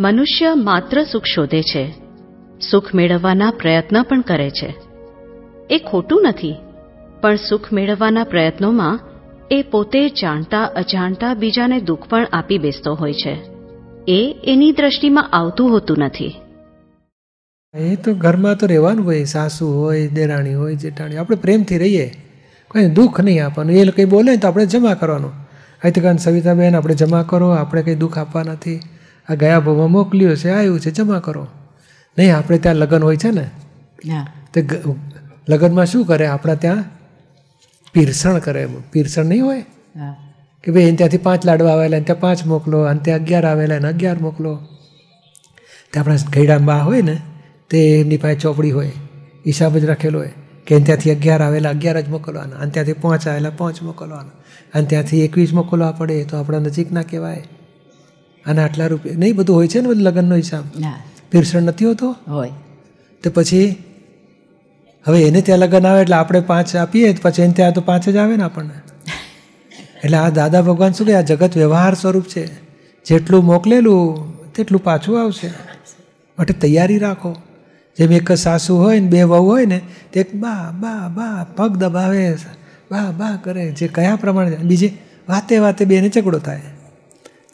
મનુષ્ય માત્ર સુખ શોધે છે. સુખ મેળવવાના પ્રયત્ન પણ કરે છે. એ ખોટું નથી, પણ સુખ મેળવવાના પ્રયત્નોમાં એ પોતે જાણતા અજાણતા બીજાને દુઃખ પણ આપી બેસતો હોય છે. એ એની દ્રષ્ટિમાં આવતું હોતું નથી. એ તો ઘરમાં તો રહેવાનું હોય, સાસુ હોય, દેરાણી હોય, જેઠાણી, આપણે પ્રેમથી રહીએ. કોઈ દુઃખ નહીં આપવાનું. એ કંઈ બોલે તો આપણે જમા કરવાનું. અહીં તો કારણ સવિતાબેન, આપણે જમા કરો, આપણે કંઈ દુઃખ આપવા નથી. આ ગયા ભાવમાં મોકલ્યું છે આવ્યું છે જમા કરો. નહીં આપણે ત્યાં લગ્ન હોય છે ને તે લગ્નમાં શું કરે? આપણા ત્યાં પીરસણ કરે પીરસણ નહીં હોય? કે ભાઈ ત્યાંથી પાંચ લાડવા આવેલા ત્યાં પાંચ મોકલો અને ત્યાં અગિયાર આવેલા અને અગિયાર મોકલો. તે આપણા ગઈડા બા હોય ને તે એમની પાસે ચોપડી હોય હિસાબ જ રાખેલો હોય કે ત્યાંથી અગિયાર આવેલા અગિયાર જ મોકલવાના અને ત્યાંથી પાંચ આવેલા પાંચ મોકલવાના અને ત્યાંથી એકવીસ મોકલવા પડે તો આપણા નજીક ના કહેવાય. અને આટલા રૂપિયા નહીં બધું હોય છે ને બધું લગ્નનો હિસાબ? પીરસણ નથી હોતો? હોય. તો પછી હવે એને ત્યાં લગ્ન આવે એટલે આપણે પાંચ આપીએ પછી એને ત્યાં તો પાંચ જ આવે ને આપણને. એટલે આ દાદા ભગવાન શું કે આ જગત વ્યવહાર સ્વરૂપ છે. જેટલું મોકલેલું તેટલું પાછું આવશે. માટે તૈયારી રાખો. જેમ એક સાસુ હોય ને બે વહુ હોય ને તે એક બા બા બા પગ દબાવે બા બા કરે જે કયા પ્રમાણે બીજી વાતે વાતે બેને ચકડો થાય.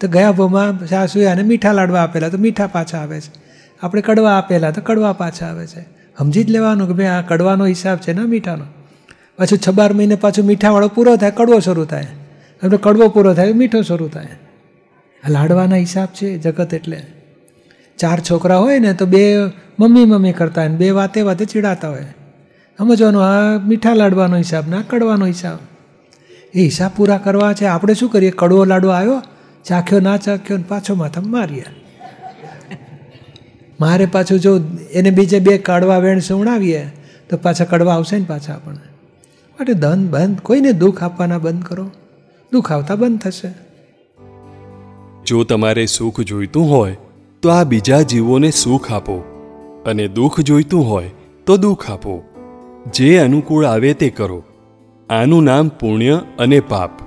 તો ગયા ભોમાં સાસુએ આને મીઠા લાડવા આપેલા, તો મીઠા પાછા આવે છે. આપણે કડવા આપેલા, તો કડવા પાછા આવે છે. સમજી જ લેવાનું કે ભાઈ આ કડવાનો હિસાબ છે ને મીઠાનો. પાછું છ બાર મહિને પાછું મીઠાવાળો પૂરો થાય, કડવો શરૂ થાય. આપણે કડવો પૂરો થાય મીઠો શરૂ થાય. આ લાડવાના હિસાબ છે જગત એટલે. ચાર છોકરા હોય ને, તો બે મમ્મી મમ્મી કરતા હોય બે વાતે વાતે ચીડાતા હોય. સમજવાનું, આ મીઠા લાડવાનો હિસાબ ના કડવાનો હિસાબ. એ હિસાબ પૂરા કરવા છે. આપણે શું કરીએ? કડવો લાડવો આવ્યો ચાખ્યો, ના ચાખ્યો ને પાછો માથા માર્યા મારે પાછું જો એને બીજે બે કડવા વેણ સુવડાવીએ તો પાછા કડવા આવશે ને પાછા આપણને. માટે ધન બંધ, કોઈને દુઃખ આપવાના બંધ કરો. દુઃખ આવતા બંધ થશે. જો તમારે સુખ જોઈતું હોય, તો આ બીજા જીવોને સુખ આપો. અને દુઃખ જોઈતું હોય, તો દુઃખ આપો. જે અનુકૂળ આવે તે કરો. આનું નામ પુણ્ય અને પાપ.